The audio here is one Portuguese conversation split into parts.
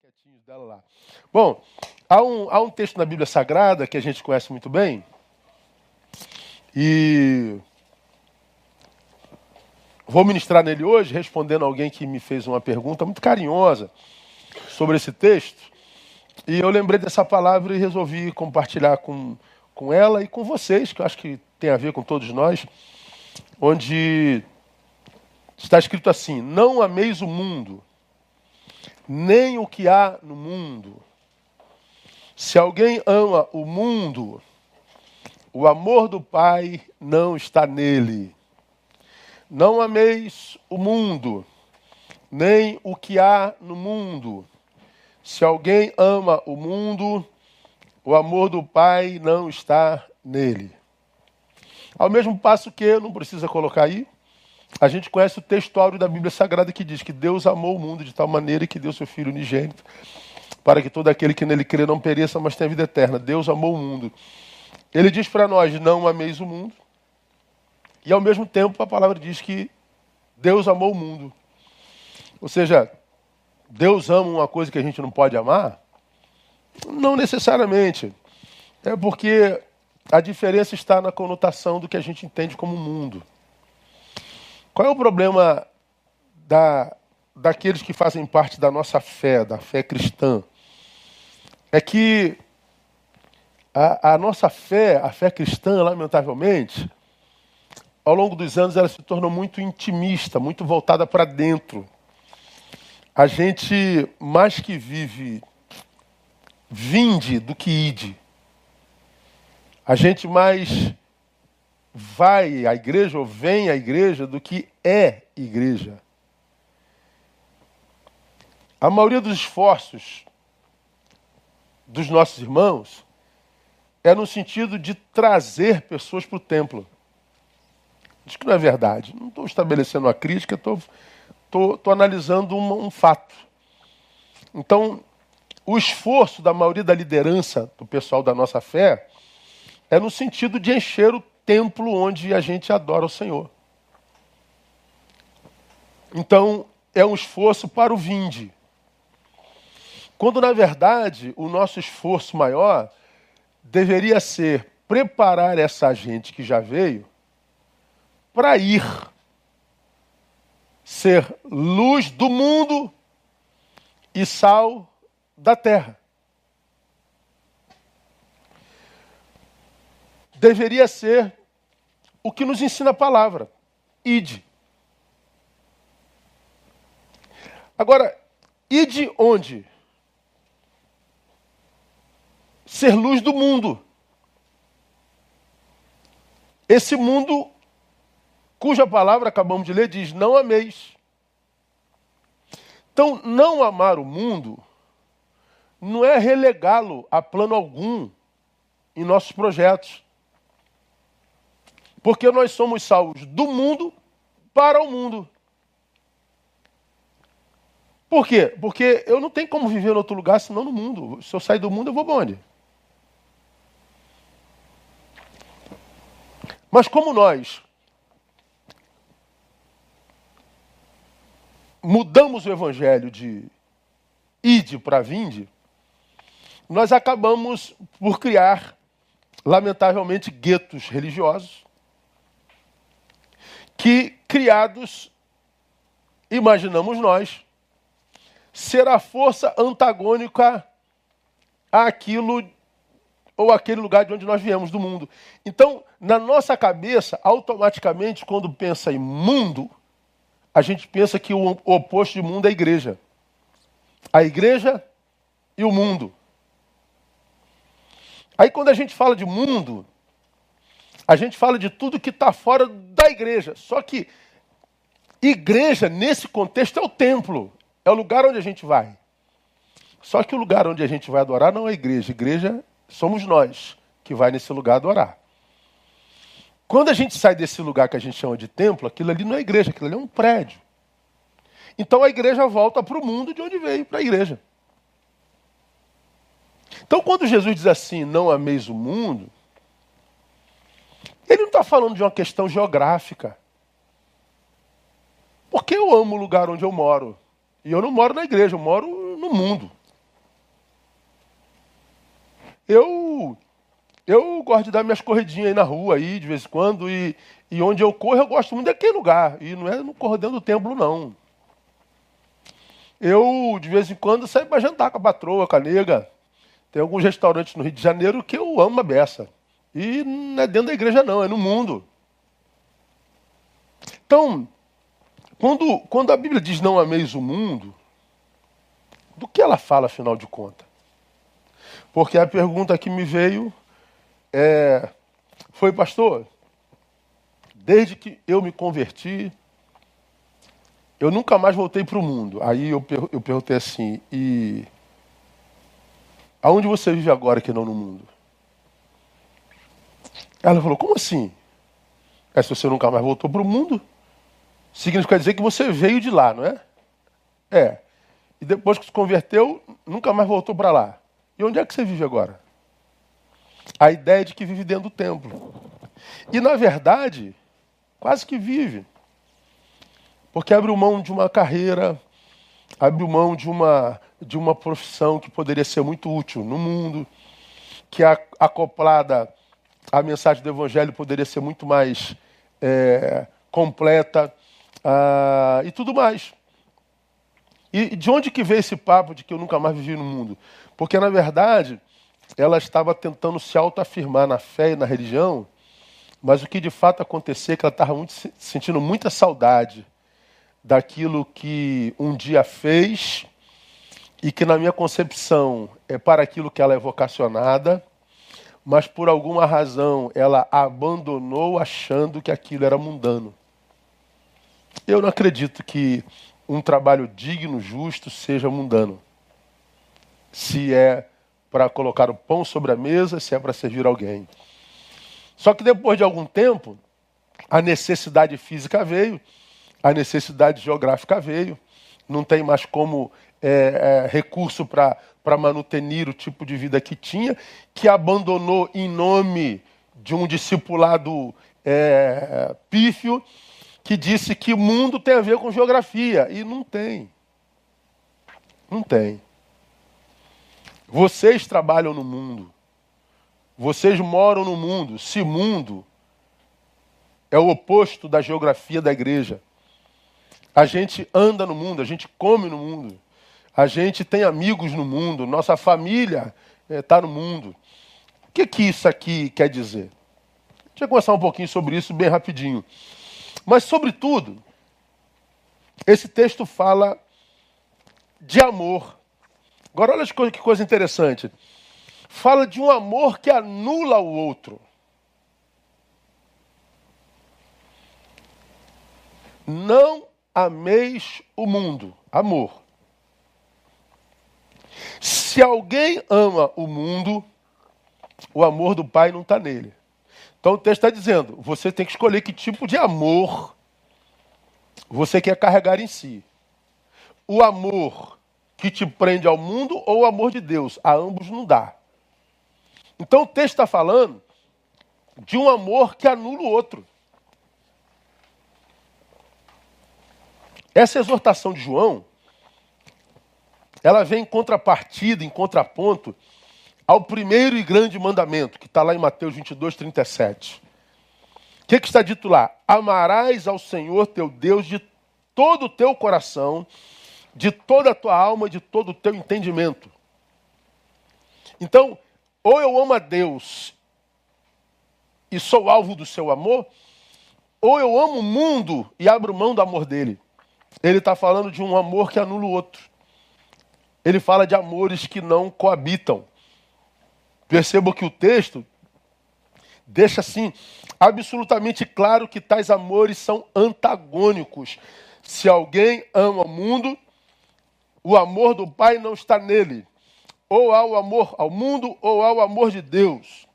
quietinhos dela lá. Bom, há um, há um texto na Bíblia Sagrada que a gente conhece muito bem. E vou ministrar nele hoje, respondendo alguém que me fez uma pergunta muito carinhosa sobre esse texto. E eu lembrei dessa palavra e resolvi compartilhar com, com ela e com vocês, que eu acho que tem a ver com todos nós, onde está escrito assim: Não ameis o mundo nem o que há no mundo. Se alguém ama o mundo, o amor do Pai não está nele. Não ameis o mundo, nem o que há no mundo. Se alguém ama o mundo, o amor do Pai não está nele. Ao mesmo passo que, não precisa colocar aí, a gente conhece o textuário da Bíblia Sagrada que diz que Deus amou o mundo de tal maneira que deu seu Filho unigênito para que todo aquele que nele crê não pereça, mas tenha vida eterna. Deus amou o mundo. Ele diz para nós: não ameis o mundo. E ao mesmo tempo a palavra diz que Deus amou o mundo. Ou seja, Deus ama uma coisa que a gente não pode amar? Não necessariamente. É porque a diferença está na conotação do que a gente entende como mundo. Qual é o problema da, daqueles que fazem parte da nossa fé, da fé cristã? É que a, a nossa fé, a fé cristã, lamentavelmente, ao longo dos anos ela se tornou muito intimista, muito voltada para dentro. A gente mais que vive vinde do que ide. A gente mais vai à igreja ou vem à igreja do que é igreja. A maioria dos esforços dos nossos irmãos é no sentido de trazer pessoas para o templo. Diz que não é verdade. Não estou estabelecendo uma crítica, estou, estou, estou analisando um, um fato. Então, o esforço da maioria da liderança do pessoal da nossa fé é no sentido de encher o templo onde a gente adora o Senhor. Então, é um esforço para o vinde. Quando, na verdade, o nosso esforço maior deveria ser preparar essa gente que já veio para ir ser luz do mundo e sal da terra. Deveria ser o que nos ensina a palavra. Ide. Agora, ide onde? Ser luz do mundo. Esse mundo cuja palavra acabamos de ler diz: não ameis. Então, não amar o mundo não é relegá-lo a plano algum em nossos projetos. Porque nós somos salvos do mundo para o mundo. Por quê? Porque eu não tenho como viver em outro lugar senão no mundo. Se eu sair do mundo, eu vou onde? Mas como nós mudamos o evangelho de ide para vinde, nós acabamos por criar, lamentavelmente, guetos religiosos que, criados, imaginamos nós, ser a força antagônica àquilo ou aquele lugar de onde nós viemos do mundo. Então, na nossa cabeça, automaticamente, quando pensa em mundo, a gente pensa que o oposto de mundo é a igreja. A igreja e o mundo. Aí, quando a gente fala de mundo, a gente fala de tudo que está fora da igreja. Só que igreja, nesse contexto, é o templo. É o lugar onde a gente vai. Só que o lugar onde a gente vai adorar não é igreja. Igreja somos nós que vai nesse lugar adorar. Quando a gente sai desse lugar que a gente chama de templo, aquilo ali não é igreja, aquilo ali é um prédio. Então a igreja volta para o mundo de onde veio, para a igreja. Então quando Jesus diz assim, não ameis o mundo, ele não está falando de uma questão geográfica. Porque eu amo o lugar onde eu moro. E eu não moro na igreja, eu moro no mundo. Eu eu gosto de dar minhas corridinhas aí na rua aí, de vez em quando, e, e onde eu corro, eu gosto muito daquele lugar. E não é no corro dentro do templo, não. Eu, de vez em quando, saio para jantar com a patroa, com a nega. Tem alguns restaurantes no Rio de Janeiro que eu amo a beça. E não é dentro da igreja, não, é no mundo. Então, quando, quando a Bíblia diz não ameis o mundo, do que ela fala, afinal de contas? Porque a pergunta que me veio é, foi, pastor, desde que eu me converti, eu nunca mais voltei para o mundo. Aí eu, eu perguntei assim, e aonde você vive agora que não no mundo? Ela falou, como assim? É, se você nunca mais voltou para o mundo, significa dizer que você veio de lá, não é? É. E depois que se converteu, nunca mais voltou para lá. E onde é que você vive agora? a ideia de que vive dentro do templo. E, na verdade, quase que vive. Porque abriu mão de uma carreira, abriu mão de uma, de uma profissão que poderia ser muito útil no mundo, que a, acoplada à mensagem do Evangelho poderia ser muito mais é, completa uh, e tudo mais. E de onde que veio esse papo de que eu nunca mais vivi no mundo? Porque, na verdade, ela estava tentando se autoafirmar na fé e na religião, mas o que de fato acontecia é que ela estava muito, sentindo muita saudade daquilo que um dia fez e que, na minha concepção, é para aquilo que ela é vocacionada, mas por alguma razão ela abandonou achando que aquilo era mundano. Eu não acredito que um trabalho digno, justo, seja mundano. Se é para colocar o pão sobre a mesa, se é para servir alguém. Só que depois de algum tempo, a necessidade física veio, a necessidade geográfica veio, não tem mais como é, é, recurso para manutenir o tipo de vida que tinha, que abandonou em nome de um discipulado é, pífio, que disse que o mundo tem a ver com geografia. E não tem. Não tem. Vocês trabalham no mundo. Vocês moram no mundo. Se mundo é o oposto da geografia da igreja. A gente anda no mundo, a gente come no mundo, a gente tem amigos no mundo, nossa família está é, no mundo. O que, que isso aqui quer dizer? Deixa eu conversar um pouquinho sobre isso bem rapidinho. Mas, sobretudo, esse texto fala de amor. Agora, olha que coisa interessante. Fala de um amor que anula o outro. Não ameis o mundo. Amor. Se alguém ama o mundo, o amor do Pai não está nele. Então o texto está dizendo: você tem que escolher que tipo de amor você quer carregar em si. O amor que te prende ao mundo ou o amor de Deus. A ambos não dá. Então o texto está falando de um amor que anula o outro. Essa exortação de João, ela vem em contrapartida, em contraponto ao primeiro e grande mandamento, que está lá em Mateus 22, 37. O que, que está dito lá? Amarás ao Senhor teu Deus de todo o teu coração, de toda a tua alma, de todo o teu entendimento. Então, ou eu amo a Deus e sou alvo do seu amor, ou eu amo o mundo e abro mão do amor dele. Ele está falando de um amor que anula o outro. Ele fala de amores que não coabitam. Perceba que o texto deixa assim absolutamente claro que tais amores são antagônicos. Se alguém ama o mundo, o amor do Pai não está nele. Ou há o amor ao mundo, ou há o amor de Deus.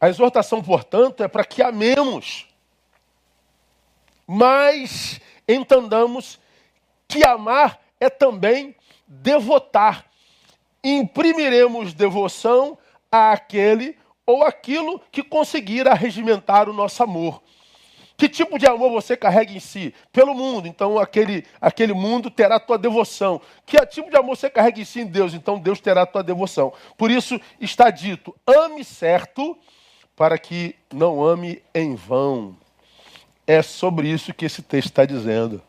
A exortação, portanto, é para que amemos. Mas entendamos que amar é também devotar. Imprimiremos devoção àquele ou aquilo que conseguir arregimentar o nosso amor. Que tipo de amor você carrega em si? Pelo mundo, então aquele, aquele mundo terá tua devoção. Que tipo de amor você carrega em si em Deus? Então Deus terá tua devoção. Por isso está dito: ame certo, para que não ame em vão. É sobre isso que esse texto está dizendo.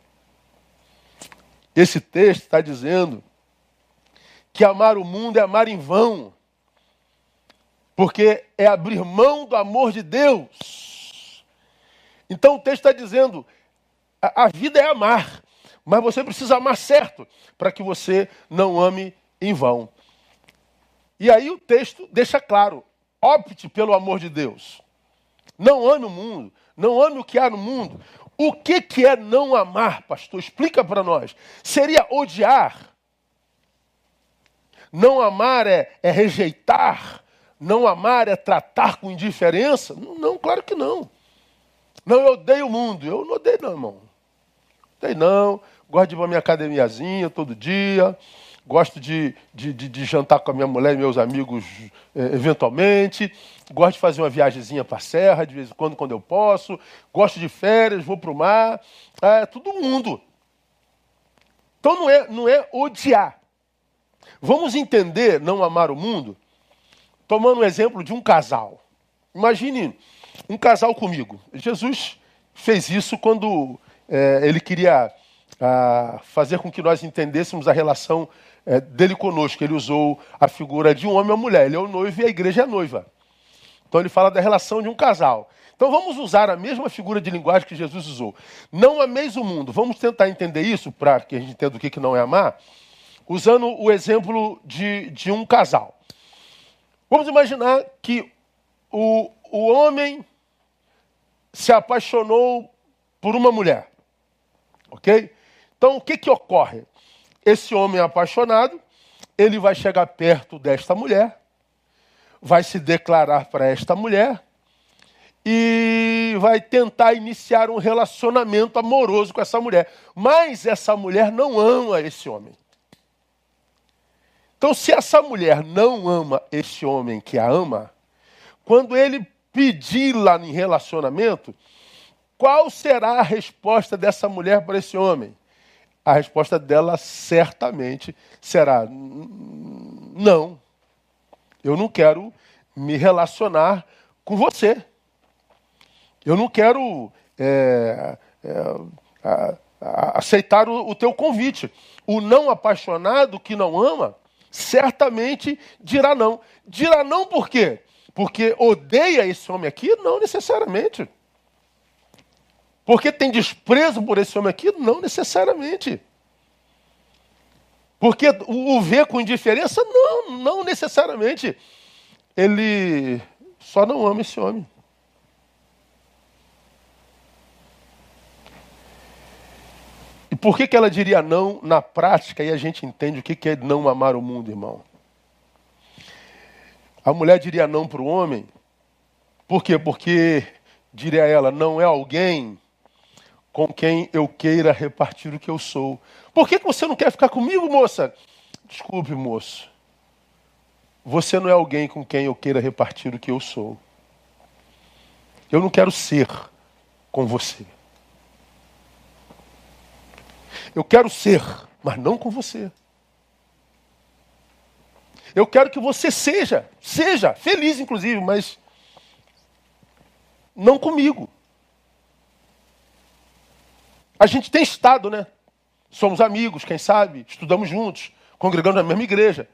Esse texto está dizendo que amar o mundo é amar em vão, porque é abrir mão do amor de Deus. Então o texto está dizendo: a, a vida é amar, mas você precisa amar certo, para que você não ame em vão. E aí o texto deixa claro: opte pelo amor de Deus. Não ame o mundo, não ame o que há no mundo. O que, que é não amar, pastor? Explica para nós. Seria odiar? Não amar é, é, rejeitar? Não amar é tratar com indiferença? Não, claro que não. Não, eu odeio o mundo. Eu não odeio, não, irmão. Odeio, não. Gosto de ir para minha academiazinha todo dia gosto de, de, de, de, jantar com a minha mulher e meus amigos eh, eventualmente, gosto de fazer uma viagemzinha para a serra de vez em quando, quando eu posso, gosto de férias, vou para o mar, é todo mundo. Então não é, não é odiar. Vamos entender não amar o mundo tomando o exemplo de um casal. Imagine um casal comigo. Jesus fez isso quando é, ele queria ah, fazer com que nós entendêssemos a relação é, dele conosco. Ele usou a figura de um homem e uma mulher. Ele é o noivo e a igreja é a noiva. Então ele fala da relação de um casal. Então vamos usar a mesma figura de linguagem que Jesus usou. Não ameis o mundo. Vamos tentar entender isso para que a gente entenda o que não é amar, usando o exemplo de, de um casal. Vamos imaginar que o, o homem se apaixonou por uma mulher. Ok? Então o que, que ocorre? Esse homem apaixonado, ele vai chegar perto desta mulher, vai se declarar para esta mulher e vai tentar iniciar um relacionamento amoroso com essa mulher. Mas essa mulher não ama esse homem. Então, se essa mulher não ama esse homem que a ama, quando ele pedi-la em relacionamento, qual será a resposta dessa mulher para esse homem? A resposta dela certamente será: não, eu não quero me relacionar com você. Eu não quero é, é, a, a, aceitar o, o teu convite. O não apaixonado que não ama, certamente dirá não. Dirá não por quê? Porque odeia esse homem aqui? Não necessariamente. Porque tem desprezo por esse homem aqui? Não necessariamente. Porque o ver com indiferença? Não, não necessariamente. Ele só não ama esse homem. E por que, que ela diria não na prática e a gente entende o que, que é não amar o mundo, irmão? A mulher diria não para o homem. Por quê? Porque, diria ela, não é alguém com quem eu queira repartir o que eu sou. Por que, que você não quer ficar comigo, moça? Desculpe, moço. Você não é alguém com quem eu queira repartir o que eu sou. Eu não quero ser com você. Eu quero ser, mas não com você. Eu quero que você seja, seja, feliz inclusive, mas não comigo. A gente tem estado, né? Somos amigos, quem sabe, estudamos juntos, congregando na mesma igreja.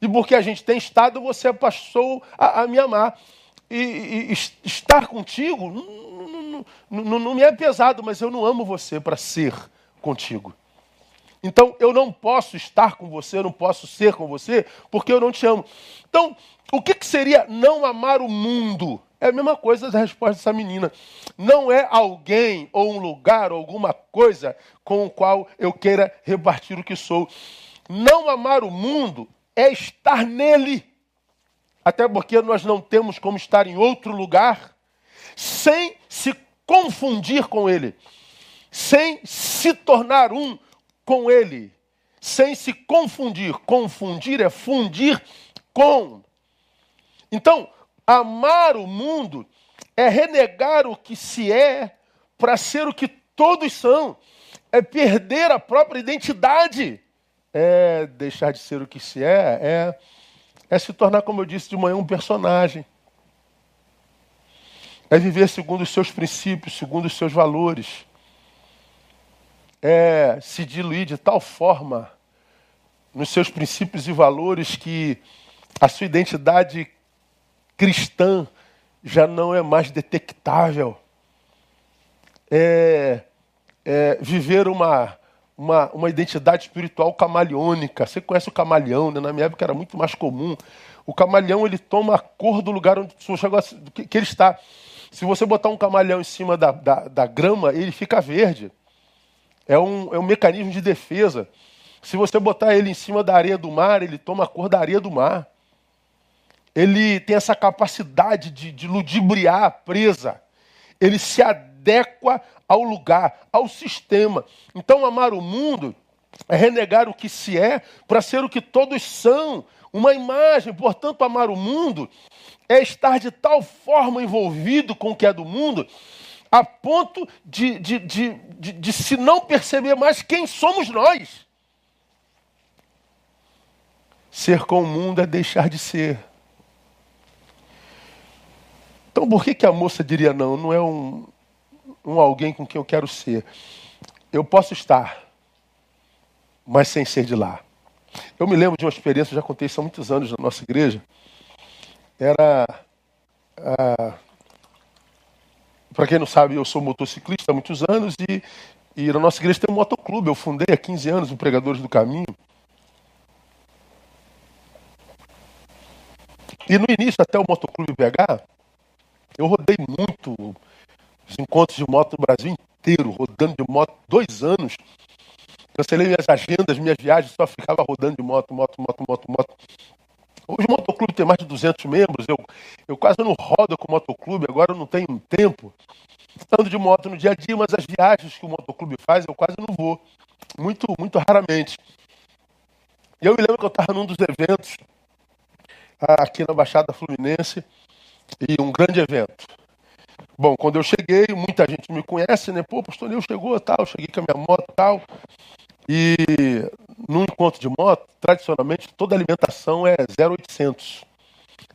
E porque a gente tem estado, você passou a, a me amar. E, e, e estar contigo não, não, não, não me é pesado, mas eu não amo você para ser contigo. Então eu não posso estar com você, eu não posso ser com você, porque eu não te amo. Então, o que, que seria não amar o mundo? É a mesma coisa da resposta dessa menina. Não é alguém ou um lugar ou alguma coisa com o qual eu queira repartir o que sou. Não amar o mundo é estar nele. Até porque nós não temos como estar em outro lugar sem se confundir com ele, sem se tornar um com ele, sem se confundir. Confundir é fundir com. Então, Amar o mundo é renegar o que se é para ser o que todos são. É perder a própria identidade. É deixar de ser o que se é, é, é se tornar, como eu disse de manhã, um personagem. É viver segundo os seus princípios, segundo os seus valores. É se diluir de tal forma nos seus princípios e valores que a sua identidade cristã já não é mais detectável. É, é viver uma, uma, uma identidade espiritual camaleônica. Você conhece o camaleão, né? na minha época era muito mais comum. O camaleão ele toma a cor do lugar onde que, ele está. Se você botar um camaleão em cima da, da, da grama, ele fica verde. É um, é um mecanismo de defesa. Se você botar ele em cima da areia do mar, ele toma a cor da areia do mar. Ele tem essa capacidade de, de ludibriar a presa. Ele se adequa ao lugar, ao sistema. Então, amar o mundo é renegar o que se é para ser o que todos são. Uma imagem, portanto, amar o mundo é estar de tal forma envolvido com o que é do mundo, a ponto de, de, de, de, de se não perceber mais quem somos nós. Ser com o mundo é deixar de ser. Então por que, que a moça diria não? Não é um, um alguém com quem eu quero ser. Eu posso estar, mas sem ser de lá. Eu me lembro de uma experiência, já contei isso há muitos anos na nossa igreja. Era. Ah, Para quem não sabe, eu sou motociclista há muitos anos e, e na nossa igreja tem um motoclube. Eu fundei há 15 anos o Pregadores do Caminho. E no início, até o motoclube pegar, eu rodei muito os encontros de moto no Brasil inteiro, rodando de moto dois anos. Cancelei minhas agendas, minhas viagens, só ficava rodando de moto, moto, moto, moto, moto. Hoje o motoclube tem mais de 200 membros, eu, eu quase não rodo com o motoclube, agora eu não tenho tempo. Ando de moto no dia a dia, mas as viagens que o motoclube faz eu quase não vou. Muito, muito raramente. E eu me lembro que eu estava num dos eventos aqui na Baixada Fluminense, e um grande evento. Bom, quando eu cheguei, muita gente me conhece, né? Pô, pastor Nil chegou, tal, cheguei com a minha moto, tal. E no encontro de moto, tradicionalmente, toda alimentação é 0,800.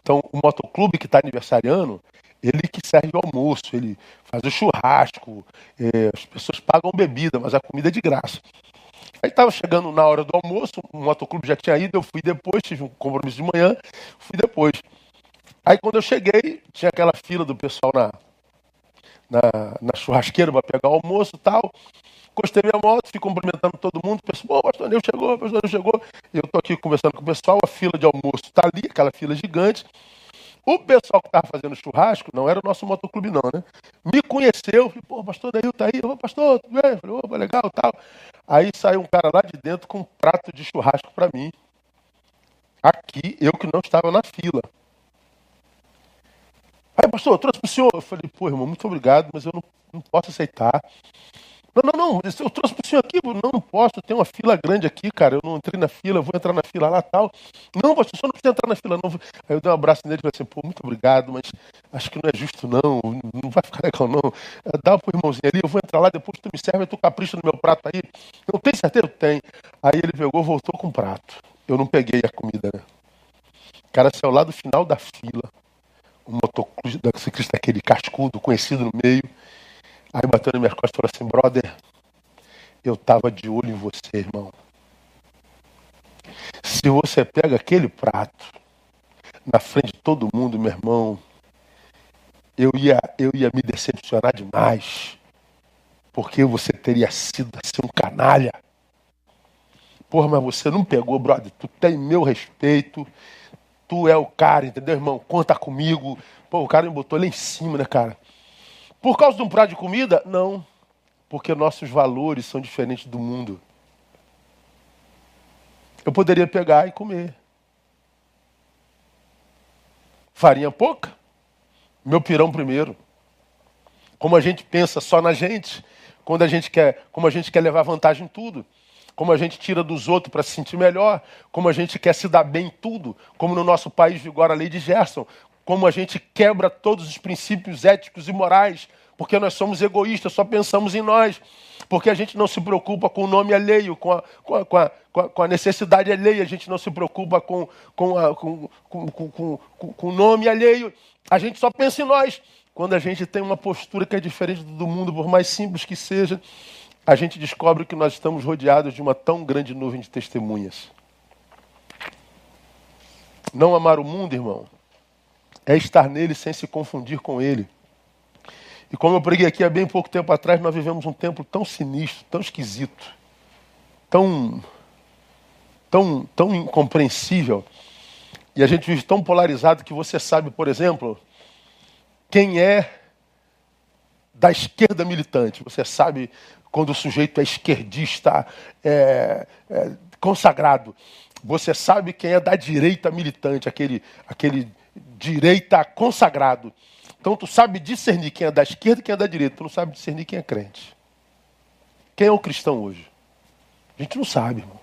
Então, o motoclube que está aniversariando, ele que serve o almoço, ele faz o churrasco, é, as pessoas pagam bebida, mas a comida é de graça. Aí estava chegando na hora do almoço, o motoclube já tinha ido, eu fui depois, tive um compromisso de manhã, fui depois. Aí quando eu cheguei, tinha aquela fila do pessoal na, na, na churrasqueira para pegar o almoço e tal. Encostei minha moto, fui cumprimentando todo mundo. Pessoal, pastor Neu chegou, pastor Neu chegou. Eu estou aqui conversando com o pessoal, a fila de almoço está ali, aquela fila gigante. O pessoal que estava fazendo churrasco, não era o nosso motoclube não, né? Me conheceu, falei, pô, pastor Neil tá aí, ô pastor, tudo bem? Falei, opa, legal, tal. Aí saiu um cara lá de dentro com um prato de churrasco para mim. Aqui, eu que não estava na fila. Aí, pastor, eu trouxe para o senhor. Eu falei, pô, irmão, muito obrigado, mas eu não, não posso aceitar. Não, não, não, eu trouxe para o senhor aqui, não, não posso, tem uma fila grande aqui, cara, eu não entrei na fila, vou entrar na fila lá tal. Não, pastor, o senhor não precisa entrar na fila, não. Aí eu dei um abraço nele e falei assim, pô, muito obrigado, mas acho que não é justo, não, não vai ficar legal, não. Dá pro irmãozinho ali, eu vou entrar lá, depois tu me serve, tu capricha no meu prato aí. Eu tenho certeza? Tem. Aí ele pegou, voltou com o prato. Eu não peguei a comida, né? O cara saiu lá do final da fila um motociclista aquele cascudo, conhecido no meio. Aí bateu na minha costas e falou assim, brother, eu estava de olho em você, irmão. Se você pega aquele prato na frente de todo mundo, meu irmão, eu ia, eu ia me decepcionar demais. Porque você teria sido assim um canalha. Porra, mas você não pegou, brother. Tu tem meu respeito tu é o cara, entendeu, irmão? Conta comigo. Pô, o cara me botou lá em cima, né, cara? Por causa de um prato de comida? Não. Porque nossos valores são diferentes do mundo. Eu poderia pegar e comer. Farinha pouca? Meu pirão primeiro. Como a gente pensa só na gente, quando a gente quer, como a gente quer levar vantagem em tudo como a gente tira dos outros para se sentir melhor, como a gente quer se dar bem em tudo, como no nosso país vigora a lei de Gerson, como a gente quebra todos os princípios éticos e morais porque nós somos egoístas, só pensamos em nós, porque a gente não se preocupa com o nome alheio, com a, com a, com a, com a necessidade alheia, a gente não se preocupa com, com, a, com, com, com, com o nome alheio, a gente só pensa em nós. Quando a gente tem uma postura que é diferente do mundo, por mais simples que seja, a gente descobre que nós estamos rodeados de uma tão grande nuvem de testemunhas. Não amar o mundo, irmão, é estar nele sem se confundir com ele. E como eu preguei aqui há bem pouco tempo atrás, nós vivemos um tempo tão sinistro, tão esquisito, tão, tão, tão incompreensível. E a gente vive tão polarizado que você sabe, por exemplo, quem é da esquerda militante. Você sabe quando o sujeito é esquerdista, é, é, consagrado. Você sabe quem é da direita militante, aquele, aquele direita consagrado. Então tu sabe discernir quem é da esquerda e quem é da direita. Tu não sabe discernir quem é crente. Quem é o cristão hoje? A gente não sabe, irmão.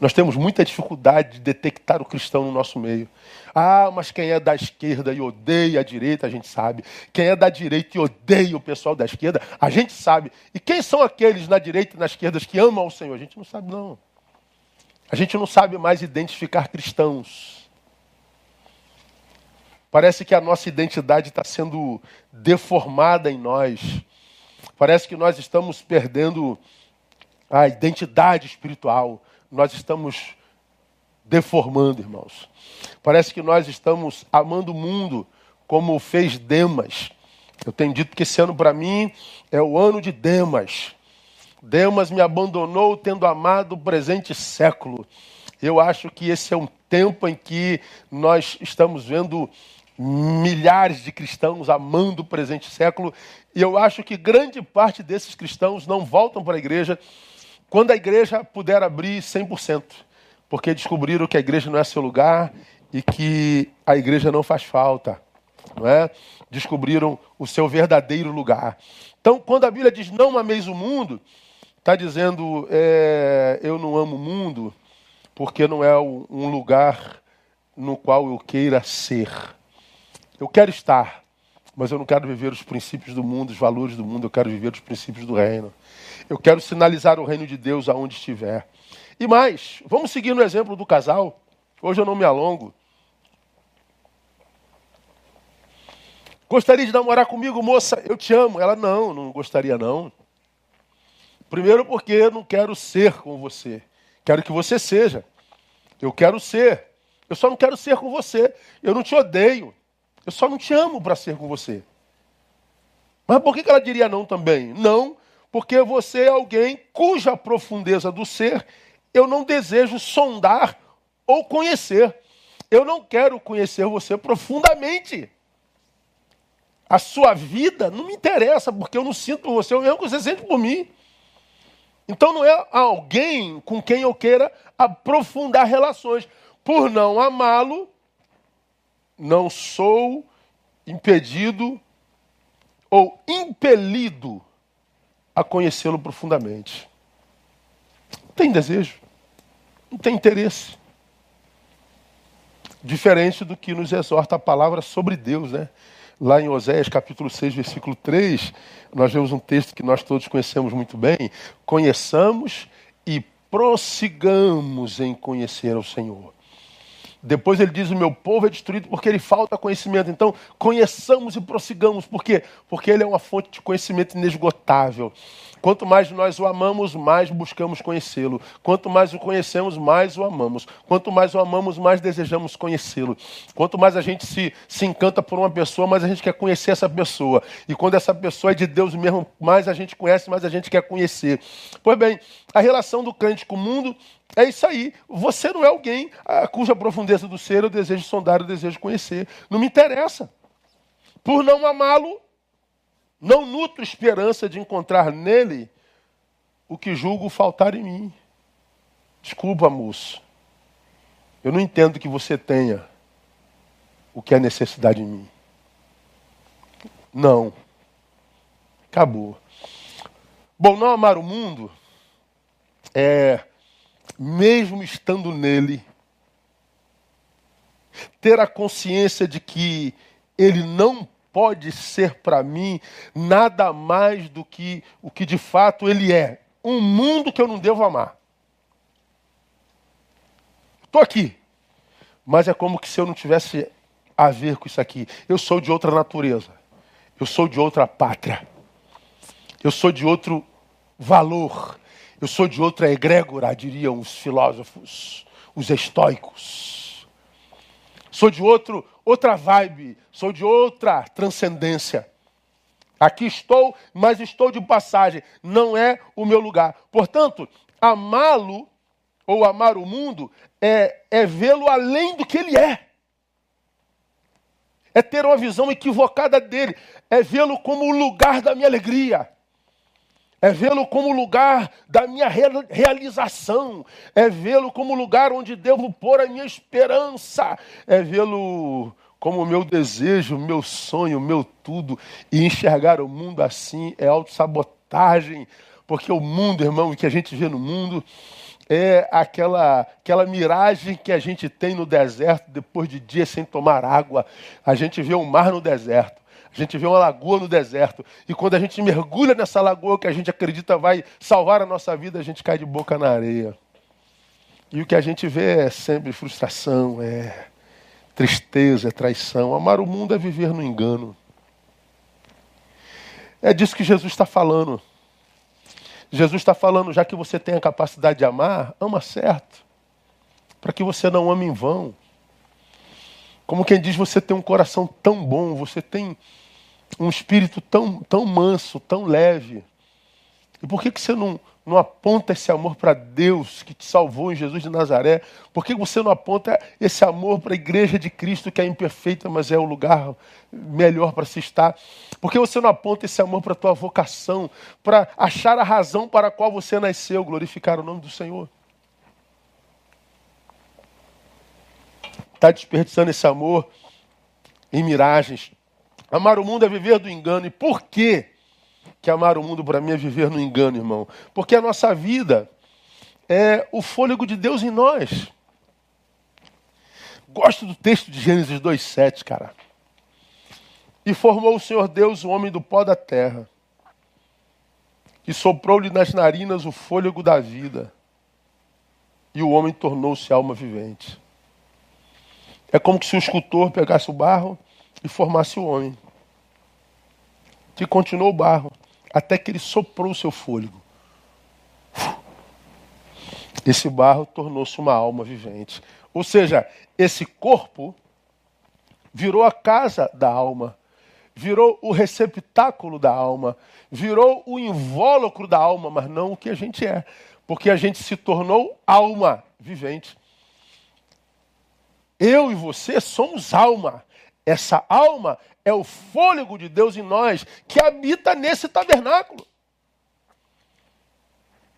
Nós temos muita dificuldade de detectar o cristão no nosso meio. Ah, mas quem é da esquerda e odeia a direita, a gente sabe. Quem é da direita e odeia o pessoal da esquerda, a gente sabe. E quem são aqueles na direita e na esquerda que amam ao Senhor? A gente não sabe, não. A gente não sabe mais identificar cristãos. Parece que a nossa identidade está sendo deformada em nós. Parece que nós estamos perdendo a identidade espiritual. Nós estamos deformando, irmãos. Parece que nós estamos amando o mundo como fez Demas. Eu tenho dito que esse ano para mim é o ano de Demas. Demas me abandonou tendo amado o presente século. Eu acho que esse é um tempo em que nós estamos vendo milhares de cristãos amando o presente século, e eu acho que grande parte desses cristãos não voltam para a igreja quando a igreja puder abrir 100%, porque descobriram que a igreja não é seu lugar e que a igreja não faz falta, não é? Descobriram o seu verdadeiro lugar. Então, quando a Bíblia diz não ameis o mundo, está dizendo é, eu não amo o mundo porque não é um lugar no qual eu queira ser. Eu quero estar, mas eu não quero viver os princípios do mundo, os valores do mundo, eu quero viver os princípios do reino. Eu quero sinalizar o reino de Deus aonde estiver. E mais, vamos seguir no exemplo do casal. Hoje eu não me alongo. Gostaria de namorar comigo, moça? Eu te amo. Ela, não, não gostaria não. Primeiro porque eu não quero ser com você. Quero que você seja. Eu quero ser. Eu só não quero ser com você. Eu não te odeio. Eu só não te amo para ser com você. Mas por que ela diria não também? Não, porque você é alguém cuja profundeza do ser eu não desejo sondar ou conhecer. Eu não quero conhecer você profundamente. A sua vida não me interessa, porque eu não sinto por você o mesmo que você sente por mim. Então não é alguém com quem eu queira aprofundar relações. Por não amá-lo, não sou impedido ou impelido a conhecê-lo profundamente. Não tem desejo, não tem interesse. Diferente do que nos exorta a palavra sobre Deus, né? Lá em Oséias capítulo 6, versículo 3, nós vemos um texto que nós todos conhecemos muito bem. Conheçamos e prossigamos em conhecer ao Senhor. Depois ele diz: O meu povo é destruído porque ele falta conhecimento. Então, conheçamos e prossigamos. Por quê? Porque ele é uma fonte de conhecimento inesgotável. Quanto mais nós o amamos, mais buscamos conhecê-lo. Quanto mais o conhecemos, mais o amamos. Quanto mais o amamos, mais desejamos conhecê-lo. Quanto mais a gente se, se encanta por uma pessoa, mais a gente quer conhecer essa pessoa. E quando essa pessoa é de Deus mesmo, mais a gente conhece, mais a gente quer conhecer. Pois bem, a relação do crente com o mundo é isso aí. Você não é alguém a cuja profundeza do ser eu desejo sondar, eu desejo conhecer. Não me interessa. Por não amá-lo, não nutro esperança de encontrar nele o que julgo faltar em mim. Desculpa, moço. Eu não entendo que você tenha o que é necessidade em mim. Não. Acabou. Bom, não amar o mundo é, mesmo estando nele, ter a consciência de que ele não pode ser para mim nada mais do que o que de fato ele é. Um mundo que eu não devo amar. Estou aqui. Mas é como que se eu não tivesse a ver com isso aqui. Eu sou de outra natureza. Eu sou de outra pátria. Eu sou de outro valor. Eu sou de outra egrégora, diriam os filósofos, os estoicos. Sou de outro, outra vibe, sou de outra transcendência. Aqui estou, mas estou de passagem. Não é o meu lugar. Portanto, amá-lo ou amar o mundo é, é vê-lo além do que ele é. É ter uma visão equivocada dele. É vê-lo como o lugar da minha alegria é vê-lo como lugar da minha realização, é vê-lo como lugar onde devo pôr a minha esperança, é vê-lo como meu desejo, meu sonho, meu tudo, e enxergar o mundo assim é autossabotagem, porque o mundo, irmão, o que a gente vê no mundo é aquela, aquela miragem que a gente tem no deserto depois de dias sem tomar água. A gente vê o mar no deserto. A gente vê uma lagoa no deserto. E quando a gente mergulha nessa lagoa que a gente acredita vai salvar a nossa vida, a gente cai de boca na areia. E o que a gente vê é sempre frustração, é tristeza, é traição. Amar o mundo é viver no engano. É disso que Jesus está falando. Jesus está falando, já que você tem a capacidade de amar, ama certo. Para que você não ame em vão. Como quem diz, você tem um coração tão bom, você tem um espírito tão, tão manso, tão leve. E por que, que você não, não aponta esse amor para Deus que te salvou em Jesus de Nazaré? Por que você não aponta esse amor para a igreja de Cristo que é imperfeita, mas é o lugar melhor para se estar? Por que você não aponta esse amor para a tua vocação, para achar a razão para a qual você nasceu, glorificar o nome do Senhor? Está desperdiçando esse amor em miragens, Amar o mundo é viver do engano. E por quê que amar o mundo para mim é viver no engano, irmão? Porque a nossa vida é o fôlego de Deus em nós. Gosto do texto de Gênesis 2,7, cara. E formou o Senhor Deus o homem do pó da terra, e soprou-lhe nas narinas o fôlego da vida, e o homem tornou-se alma vivente. É como se o escultor pegasse o barro e formasse o homem que continuou o barro, até que ele soprou o seu fôlego. Esse barro tornou-se uma alma vivente. Ou seja, esse corpo virou a casa da alma, virou o receptáculo da alma, virou o invólucro da alma, mas não o que a gente é, porque a gente se tornou alma vivente. Eu e você somos alma. Essa alma é o fôlego de Deus em nós que habita nesse tabernáculo.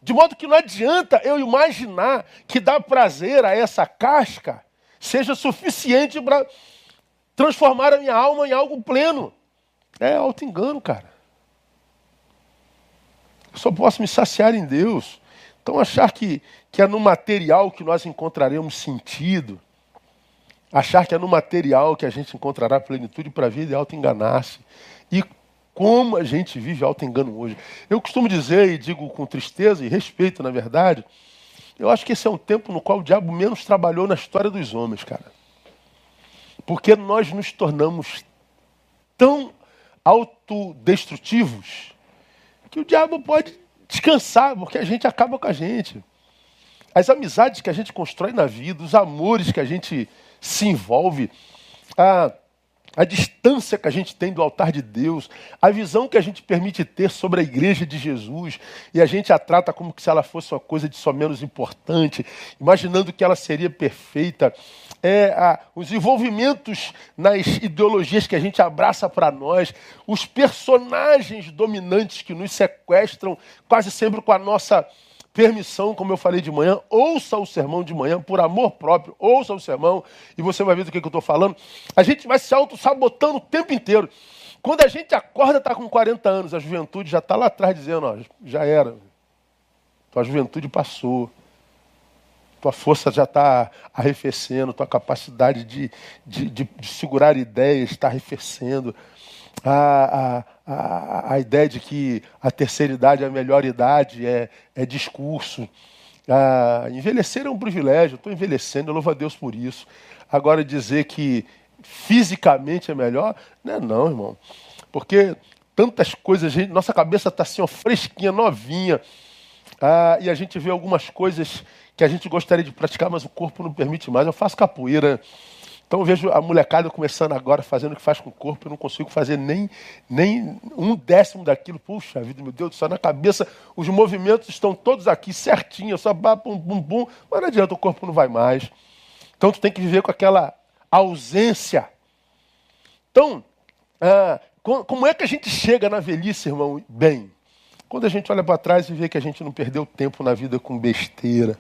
De modo que não adianta eu imaginar que dar prazer a essa casca seja suficiente para transformar a minha alma em algo pleno. É auto-engano, cara. Eu só posso me saciar em Deus. Então, achar que, que é no material que nós encontraremos sentido, Achar que é no material que a gente encontrará plenitude para a vida é auto-enganar-se. E como a gente vive auto-engano hoje. Eu costumo dizer, e digo com tristeza e respeito, na verdade, eu acho que esse é um tempo no qual o diabo menos trabalhou na história dos homens, cara. Porque nós nos tornamos tão autodestrutivos que o diabo pode descansar, porque a gente acaba com a gente. As amizades que a gente constrói na vida, os amores que a gente se envolve, a, a distância que a gente tem do altar de Deus, a visão que a gente permite ter sobre a igreja de Jesus, e a gente a trata como se ela fosse uma coisa de só menos importante, imaginando que ela seria perfeita. É, a, os envolvimentos nas ideologias que a gente abraça para nós, os personagens dominantes que nos sequestram, quase sempre com a nossa permissão, como eu falei de manhã, ouça o sermão de manhã, por amor próprio, ouça o sermão, e você vai ver do que, que eu estou falando. A gente vai se auto-sabotando o tempo inteiro. Quando a gente acorda, está com 40 anos, a juventude já está lá atrás dizendo, ó, já era. Tua juventude passou. Tua força já está arrefecendo, tua capacidade de, de, de, de segurar ideias está arrefecendo. a, a, a, a ideia de que a terceira idade é a melhor idade é, é discurso. Ah, envelhecer é um privilégio, estou envelhecendo, eu louvo a Deus por isso. Agora dizer que fisicamente é melhor, não é não, irmão. Porque tantas coisas, gente, nossa cabeça está assim, ó, fresquinha, novinha. Ah, e a gente vê algumas coisas que a gente gostaria de praticar, mas o corpo não permite mais. Eu faço capoeira. Então eu vejo a molecada começando agora, fazendo o que faz com o corpo, eu não consigo fazer nem, nem um décimo daquilo. Puxa vida, meu Deus do céu, na cabeça os movimentos estão todos aqui certinho, só bum, bum, bum, mas não adianta, o corpo não vai mais. Então tu tem que viver com aquela ausência. Então, ah, como é que a gente chega na velhice, irmão, bem? Quando a gente olha para trás e vê que a gente não perdeu tempo na vida com besteira,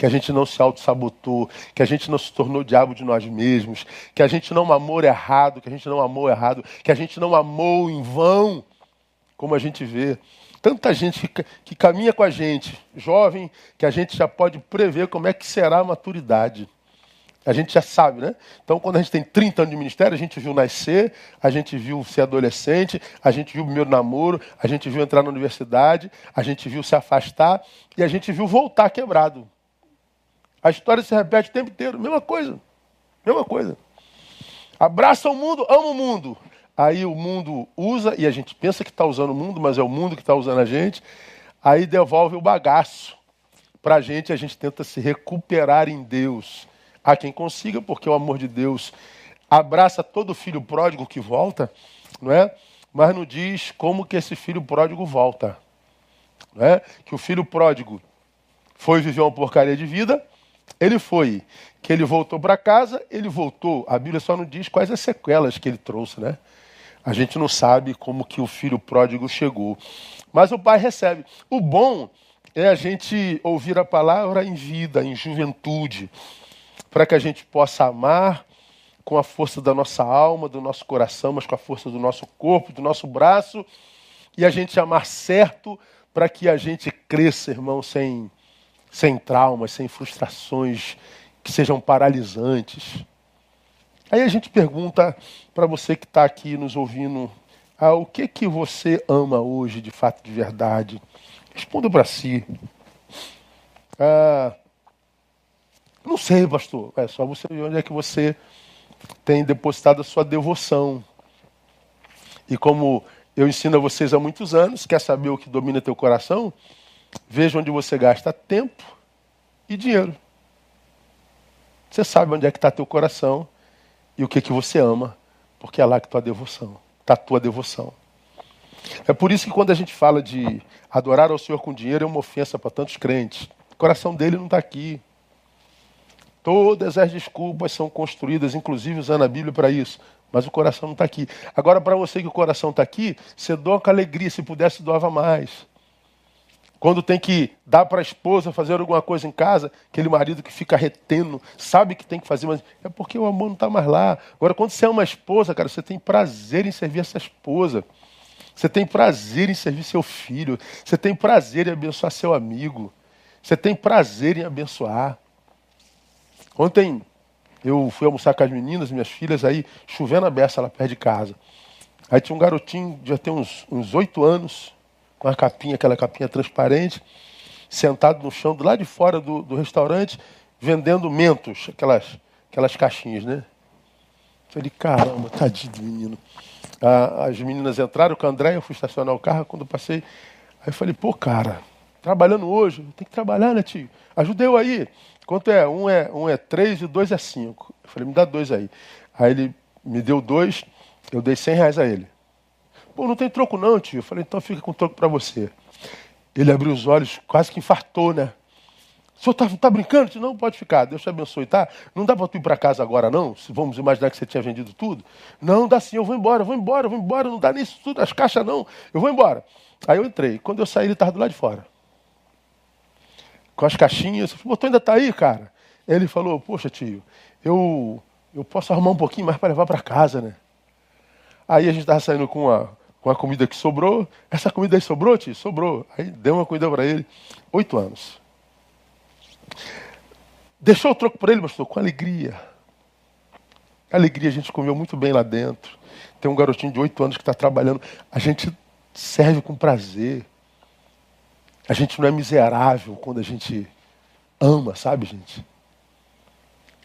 que a gente não se auto-sabotou, que a gente não se tornou diabo de nós mesmos, que a gente não amou errado, que a gente não amou errado, que a gente não amou em vão, como a gente vê. Tanta gente que, que caminha com a gente, jovem, que a gente já pode prever como é que será a maturidade. A gente já sabe, né? Então, quando a gente tem 30 anos de ministério, a gente viu nascer, a gente viu ser adolescente, a gente viu o primeiro namoro, a gente viu entrar na universidade, a gente viu se afastar e a gente viu voltar quebrado. A história se repete o tempo inteiro, mesma coisa. Mesma coisa. Abraça o mundo, ama o mundo. Aí o mundo usa, e a gente pensa que está usando o mundo, mas é o mundo que está usando a gente. Aí devolve o bagaço para a gente, a gente tenta se recuperar em Deus. Há quem consiga, porque o amor de Deus abraça todo filho pródigo que volta, não é? Mas não diz como que esse filho pródigo volta. Não é? Que o filho pródigo foi viver uma porcaria de vida, ele foi. Que ele voltou para casa, ele voltou. A Bíblia só não diz quais as sequelas que ele trouxe, né? A gente não sabe como que o filho pródigo chegou. Mas o pai recebe. O bom é a gente ouvir a palavra em vida, em juventude para que a gente possa amar com a força da nossa alma, do nosso coração, mas com a força do nosso corpo, do nosso braço, e a gente amar certo para que a gente cresça, irmão, sem, sem traumas, sem frustrações que sejam paralisantes. Aí a gente pergunta para você que está aqui nos ouvindo, ah, o que que você ama hoje de fato, de verdade? Responda para si. Ah, não sei, pastor. É só você ver onde é que você tem depositado a sua devoção. E como eu ensino a vocês há muitos anos, quer saber o que domina teu coração? Veja onde você gasta tempo e dinheiro. Você sabe onde é que está teu coração e o que, que você ama, porque é lá que tua devoção, está a tua devoção. É por isso que quando a gente fala de adorar ao Senhor com dinheiro é uma ofensa para tantos crentes. O coração dele não está aqui. Todas as desculpas são construídas, inclusive usando a Bíblia para isso. Mas o coração não está aqui. Agora, para você que o coração está aqui, você doa com alegria. Se pudesse, doava mais. Quando tem que dar para a esposa fazer alguma coisa em casa, aquele marido que fica retendo, sabe que tem que fazer, mas é porque o amor não está mais lá. Agora, quando você é uma esposa, cara, você tem prazer em servir essa esposa. Você tem prazer em servir seu filho. Você tem prazer em abençoar seu amigo. Você tem prazer em abençoar. Ontem eu fui almoçar com as meninas, minhas filhas, aí chovendo a beça lá perto de casa. Aí tinha um garotinho, já tem uns oito anos, com a capinha, aquela capinha transparente, sentado no chão, do lado de fora do, do restaurante, vendendo mentos, aquelas, aquelas caixinhas, né? Falei, caramba, tadinho do menino. Ah, as meninas entraram com a André, eu fui estacionar o carro, quando eu passei, aí eu falei, pô, cara, trabalhando hoje, tem que trabalhar, né, tio? Ajuda eu aí. Quanto é? Um é, um é três e dois é cinco. Eu falei, me dá dois aí. Aí ele me deu dois, eu dei cem reais a ele. Pô, não tem troco não, tio. Eu falei, então fica com troco para você. Ele abriu os olhos, quase que infartou, né? O senhor tá, tá brincando? Disse, não, pode ficar, Deus te abençoe, tá? Não dá para tu ir para casa agora, não? Se vamos imaginar que você tinha vendido tudo. Não, dá sim, eu vou embora, eu vou embora, eu vou embora, não dá nisso tudo, as caixas não, eu vou embora. Aí eu entrei. Quando eu saí, ele estava do lado de fora com as caixinhas. Eu falei, tu ainda está aí, cara? Ele falou, poxa, tio, eu, eu posso arrumar um pouquinho mais para levar para casa, né? Aí a gente estava saindo com a, com a comida que sobrou. Essa comida aí sobrou, tio? Sobrou. Aí deu uma comida para ele. Oito anos. Deixou o troco para ele, pastor, com alegria. Alegria, a gente comeu muito bem lá dentro. Tem um garotinho de oito anos que está trabalhando. A gente serve com prazer. A gente não é miserável quando a gente ama, sabe, gente?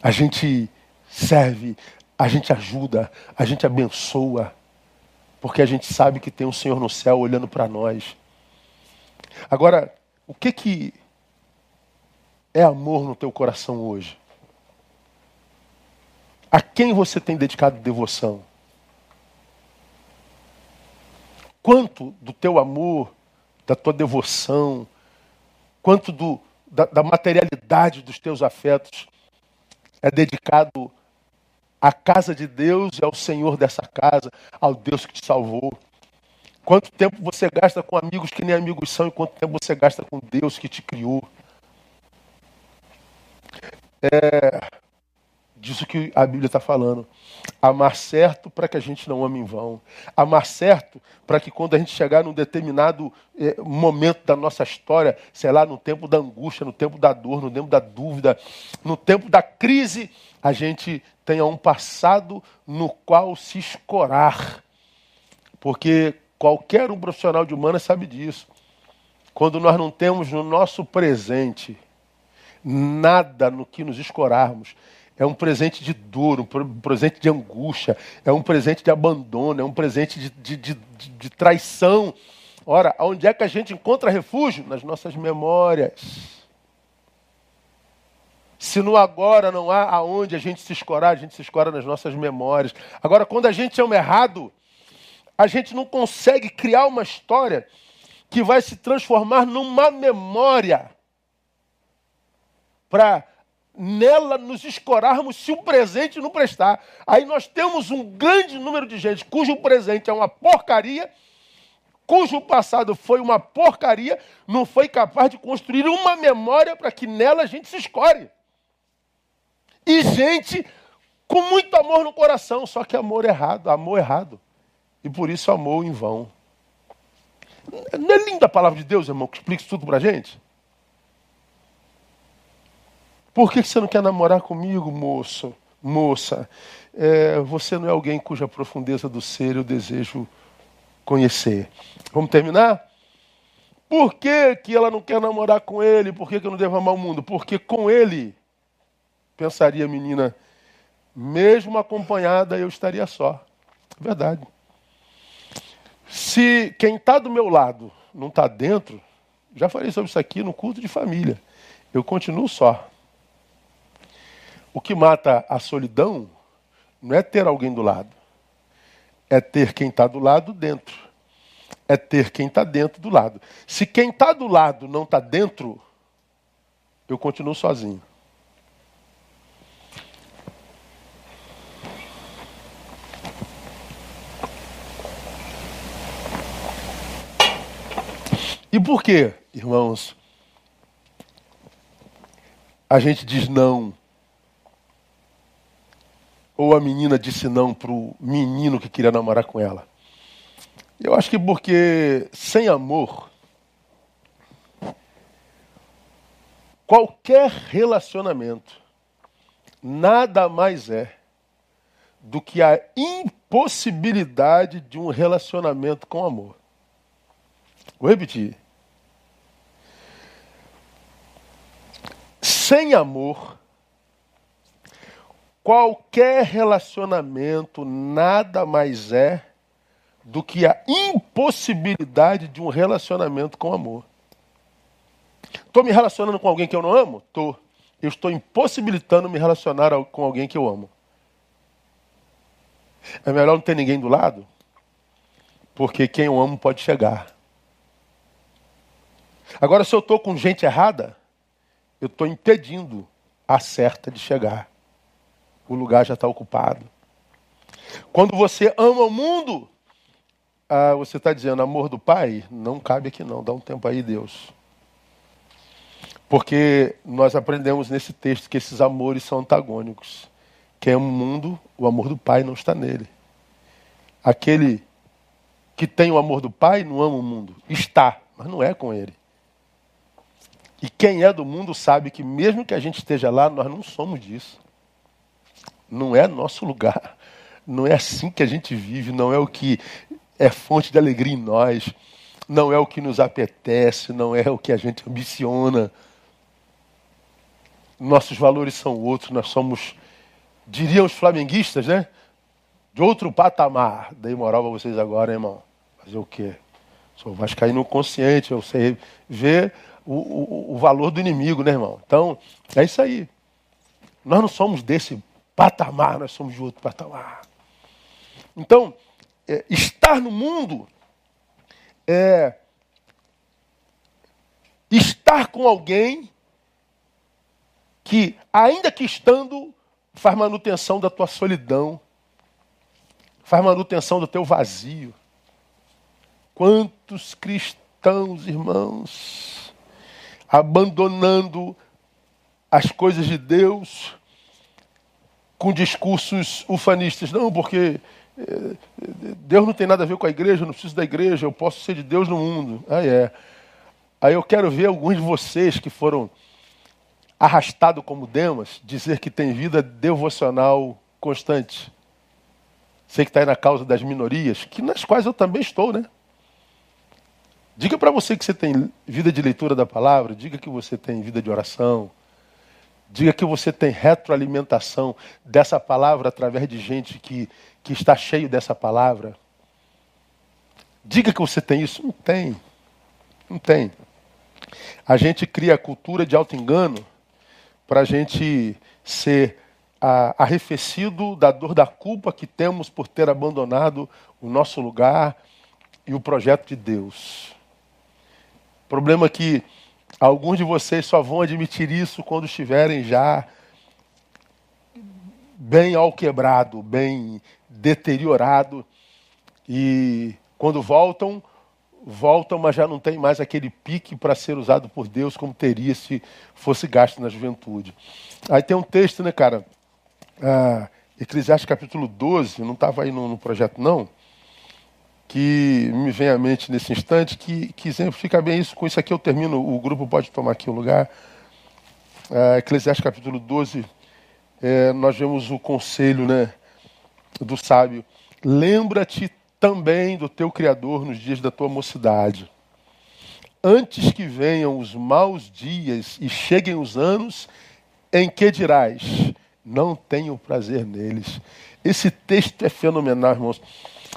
A gente serve, a gente ajuda, a gente abençoa, porque a gente sabe que tem um Senhor no céu olhando para nós. Agora, o que que é amor no teu coração hoje? A quem você tem dedicado devoção? Quanto do teu amor, da tua devoção, quanto do, da, da materialidade dos teus afetos é dedicado à casa de Deus e ao Senhor dessa casa, ao Deus que te salvou? Quanto tempo você gasta com amigos que nem amigos são e quanto tempo você gasta com Deus que te criou? É disso que a Bíblia está falando. Amar certo para que a gente não ame em vão. Amar certo para que quando a gente chegar num determinado é, momento da nossa história, sei lá, no tempo da angústia, no tempo da dor, no tempo da dúvida, no tempo da crise, a gente tenha um passado no qual se escorar. Porque Qualquer um profissional de humana sabe disso. Quando nós não temos no nosso presente nada no que nos escorarmos, é um presente de dor, um presente de angústia, é um presente de abandono, é um presente de, de, de, de traição. Ora, onde é que a gente encontra refúgio? Nas nossas memórias. Se no agora não há aonde a gente se escorar, a gente se escora nas nossas memórias. Agora, quando a gente ama errado, a gente não consegue criar uma história que vai se transformar numa memória para nela nos escorarmos se o presente não prestar. Aí nós temos um grande número de gente cujo presente é uma porcaria, cujo passado foi uma porcaria, não foi capaz de construir uma memória para que nela a gente se escore. E gente com muito amor no coração, só que amor errado, amor errado e por isso amou em vão. Não é linda a palavra de Deus, irmão, que explica isso tudo para a gente? Por que você não quer namorar comigo, moço, moça? É, você não é alguém cuja profundeza do ser eu desejo conhecer. Vamos terminar? Por que, que ela não quer namorar com ele? Por que, que eu não devo amar o mundo? Porque com ele, pensaria a menina, mesmo acompanhada, eu estaria só. Verdade. Se quem está do meu lado não está dentro, já falei sobre isso aqui no culto de família. Eu continuo só. O que mata a solidão não é ter alguém do lado, é ter quem está do lado dentro. É ter quem está dentro do lado. Se quem está do lado não está dentro, eu continuo sozinho. E por que, irmãos, a gente diz não? Ou a menina disse não para o menino que queria namorar com ela? Eu acho que porque sem amor, qualquer relacionamento nada mais é do que a impossibilidade de um relacionamento com amor. Vou repetir. Sem amor, qualquer relacionamento nada mais é do que a impossibilidade de um relacionamento com amor. Estou me relacionando com alguém que eu não amo? Estou. Eu estou impossibilitando me relacionar com alguém que eu amo. É melhor não ter ninguém do lado, porque quem eu amo pode chegar. Agora, se eu estou com gente errada, eu estou impedindo a certa de chegar. O lugar já está ocupado. Quando você ama o mundo, ah, você está dizendo, amor do Pai, não cabe aqui não, dá um tempo aí, Deus. Porque nós aprendemos nesse texto que esses amores são antagônicos. Quem ama o mundo, o amor do Pai não está nele. Aquele que tem o amor do Pai não ama o mundo. Está, mas não é com ele. E quem é do mundo sabe que mesmo que a gente esteja lá, nós não somos disso. Não é nosso lugar. Não é assim que a gente vive, não é o que é fonte de alegria em nós, não é o que nos apetece, não é o que a gente ambiciona. Nossos valores são outros, nós somos, diriam os flamenguistas, né? De outro patamar. Dei moral para vocês agora, hein, irmão. Fazer o quê? Sou vascaíno consciente, eu sei ver o, o, o valor do inimigo, né, irmão? Então, é isso aí. Nós não somos desse patamar, nós somos de outro patamar. Então, é, estar no mundo é estar com alguém que, ainda que estando, faz manutenção da tua solidão, faz manutenção do teu vazio. Quantos cristãos, irmãos, abandonando as coisas de Deus com discursos ufanistas. Não, porque eh, Deus não tem nada a ver com a igreja, eu não preciso da igreja, eu posso ser de Deus no mundo. Ah, é. Aí eu quero ver alguns de vocês que foram arrastados como Demas dizer que tem vida devocional constante. Sei que está aí na causa das minorias, que nas quais eu também estou, né? Diga para você que você tem vida de leitura da palavra, diga que você tem vida de oração, diga que você tem retroalimentação dessa palavra através de gente que, que está cheio dessa palavra. Diga que você tem isso. Não tem. Não tem. A gente cria a cultura de auto-engano para a gente ser arrefecido da dor da culpa que temos por ter abandonado o nosso lugar e o projeto de Deus. Problema que alguns de vocês só vão admitir isso quando estiverem já bem alquebrado, bem deteriorado. E quando voltam, voltam, mas já não tem mais aquele pique para ser usado por Deus como teria se fosse gasto na juventude. Aí tem um texto, né, cara? Ah, Eclesiastes capítulo 12, não estava aí no, no projeto não, que me vem à mente nesse instante, que, que exemplifica bem isso. Com isso aqui eu termino, o grupo pode tomar aqui o lugar. É, Eclesiastes capítulo 12, é, nós vemos o conselho né, do sábio. Lembra-te também do teu Criador nos dias da tua mocidade. Antes que venham os maus dias e cheguem os anos em que dirás, não tenho prazer neles. Esse texto é fenomenal, irmãos.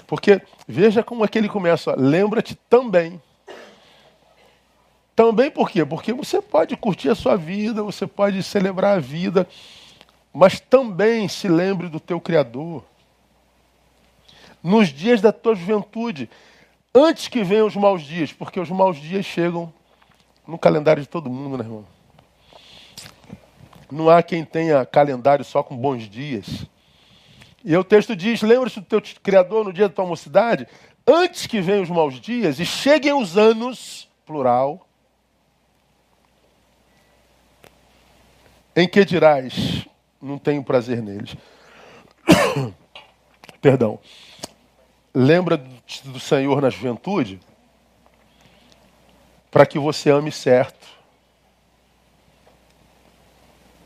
Porque veja como é que ele começa. Lembra-te também. Também por quê? Porque você pode curtir a sua vida, você pode celebrar a vida, mas também se lembre do teu Criador. Nos dias da tua juventude, antes que venham os maus dias, porque os maus dias chegam no calendário de todo mundo, né, irmão? Não há quem tenha calendário só com bons dias. E o texto diz: lembra-se do teu Criador no dia da tua mocidade, antes que venham os maus dias e cheguem os anos, plural, em que dirás: não tenho prazer neles. Perdão. Lembra do Senhor na juventude, para que você ame certo,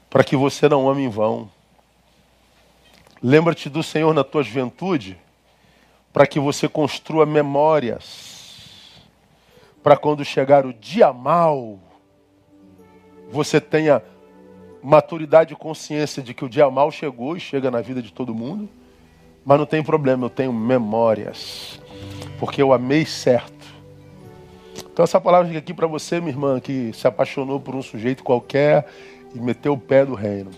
para que você não ame em vão. Lembra-te do Senhor na tua juventude, para que você construa memórias, para quando chegar o dia mal, você tenha maturidade e consciência de que o dia mal chegou e chega na vida de todo mundo, mas não tem problema, eu tenho memórias, porque eu amei certo. Então essa palavra fica aqui para você, minha irmã, que se apaixonou por um sujeito qualquer e meteu o pé do reino.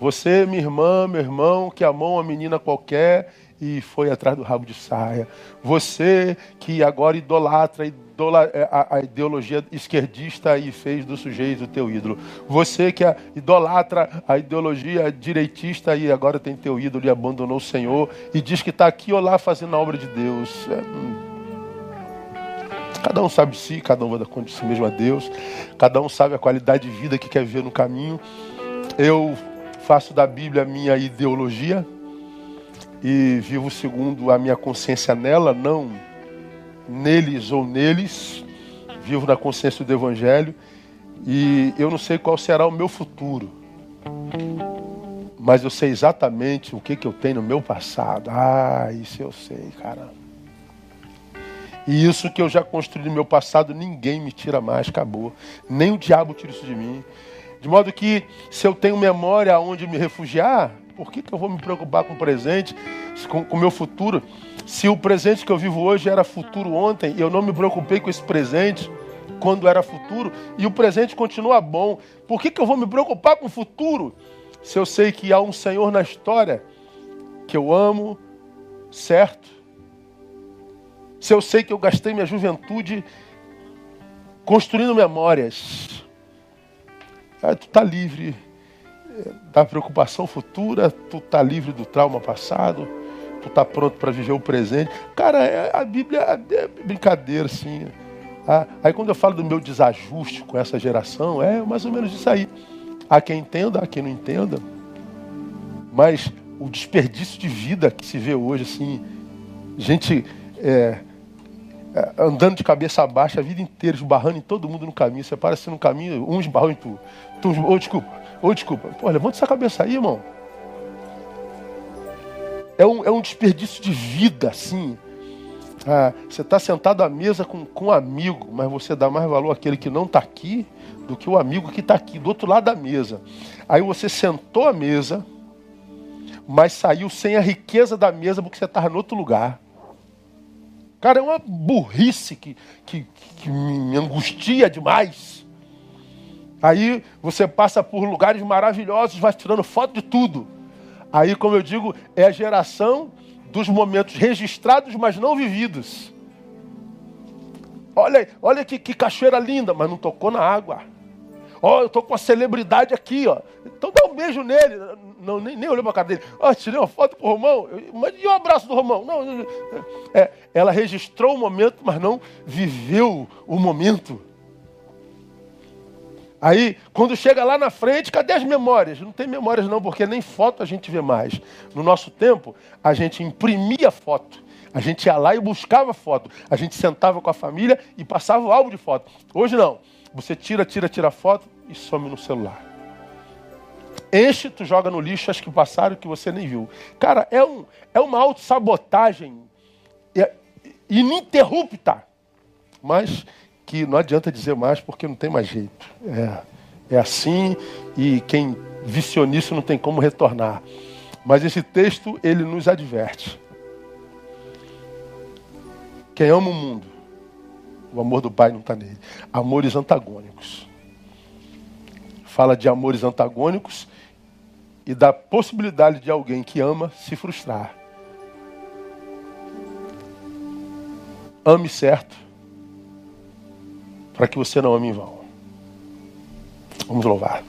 Você, minha irmã, meu irmão, que amou uma menina qualquer e foi atrás do rabo de saia. Você que agora idolatra é, a, ideologia esquerdista e fez do sujeito o teu ídolo. Você que idolatra a ideologia direitista e agora tem teu ídolo e abandonou o Senhor e diz que está aqui ou lá fazendo a obra de Deus. É, hum. Cada um sabe de si, cada um vai dar conta de si mesmo a Deus, cada um sabe a qualidade de vida que quer viver no caminho. Eu faço da Bíblia minha ideologia e vivo segundo a minha consciência nela, não neles ou neles. Vivo na consciência do Evangelho e eu não sei qual será o meu futuro. mas eu sei exatamente o que, que eu tenho no meu passado. Ah, isso eu sei, caramba. E isso que eu já construí no meu passado, ninguém me tira mais, acabou. Nem o diabo tira isso de mim. De modo que, se eu tenho memória aonde me refugiar, por que, que eu vou me preocupar com o presente, com o meu futuro? Se o presente que eu vivo hoje era futuro ontem, e eu não me preocupei com esse presente quando era futuro, e o presente continua bom, por que, que eu vou me preocupar com o futuro? Se eu sei que há um Senhor na história que eu amo, certo? Se eu sei que eu gastei minha juventude construindo memórias, aí tu está livre eh, da preocupação futura, tu está livre do trauma passado, tu está pronto para viver o presente. Cara, é, a Bíblia é brincadeira, assim. Ah, aí quando eu falo do meu desajuste com essa geração, é mais ou menos isso aí. Há quem entenda, há quem não entenda. Mas o desperdício de vida que se vê hoje, assim, gente é, é, andando de cabeça baixa a vida inteira, esbarrando em todo mundo no caminho. Você para assim no caminho, um esbarrou em tu. Tu ou desculpa, ou desculpa. Pô, levanta essa cabeça aí, irmão. É um, é um desperdício de vida, assim. Ah, você está sentado à mesa com, com um amigo, mas você dá mais valor àquele que não está aqui do que o amigo que está aqui, do outro lado da mesa. Aí você sentou à mesa, mas saiu sem a riqueza da mesa porque você estava em outro lugar. Cara, é uma burrice que, que, que me angustia demais. Aí você passa por lugares maravilhosos, vai tirando foto de tudo. Aí, como eu digo, é a geração dos momentos registrados, mas não vividos. Olha, olha que, que cachoeira linda, mas não tocou na água. Ó, oh, eu tô com uma celebridade aqui, ó. Então dá um beijo nele. Não, nem, nem olhou pra cara dele. Ó, oh, tirei uma foto pro Romão. Mas e o um abraço do Romão? Não, é, ela registrou o momento, mas não viveu o momento. Aí, quando chega lá na frente, cadê as memórias? Não tem memórias não, porque nem foto a gente vê mais. No nosso tempo, a gente imprimia foto. A gente ia lá e buscava foto. A gente sentava com a família e passava o álbum de foto. Hoje não. Você tira, tira, tira foto e some no celular. Enche, tu joga no lixo as que passaram que você nem viu. Cara, é, um, é uma autossabotagem é, ininterrupta. Mas que não adianta dizer mais porque não tem mais jeito. É, é assim e quem viciou nisso não tem como retornar. Mas esse texto, ele nos adverte. Quem ama o mundo o amor do pai não está nele. Amores antagônicos. Fala de amores antagônicos e da possibilidade de alguém que ama se frustrar. Ame certo, para que você não ame em vão. Vamos louvar.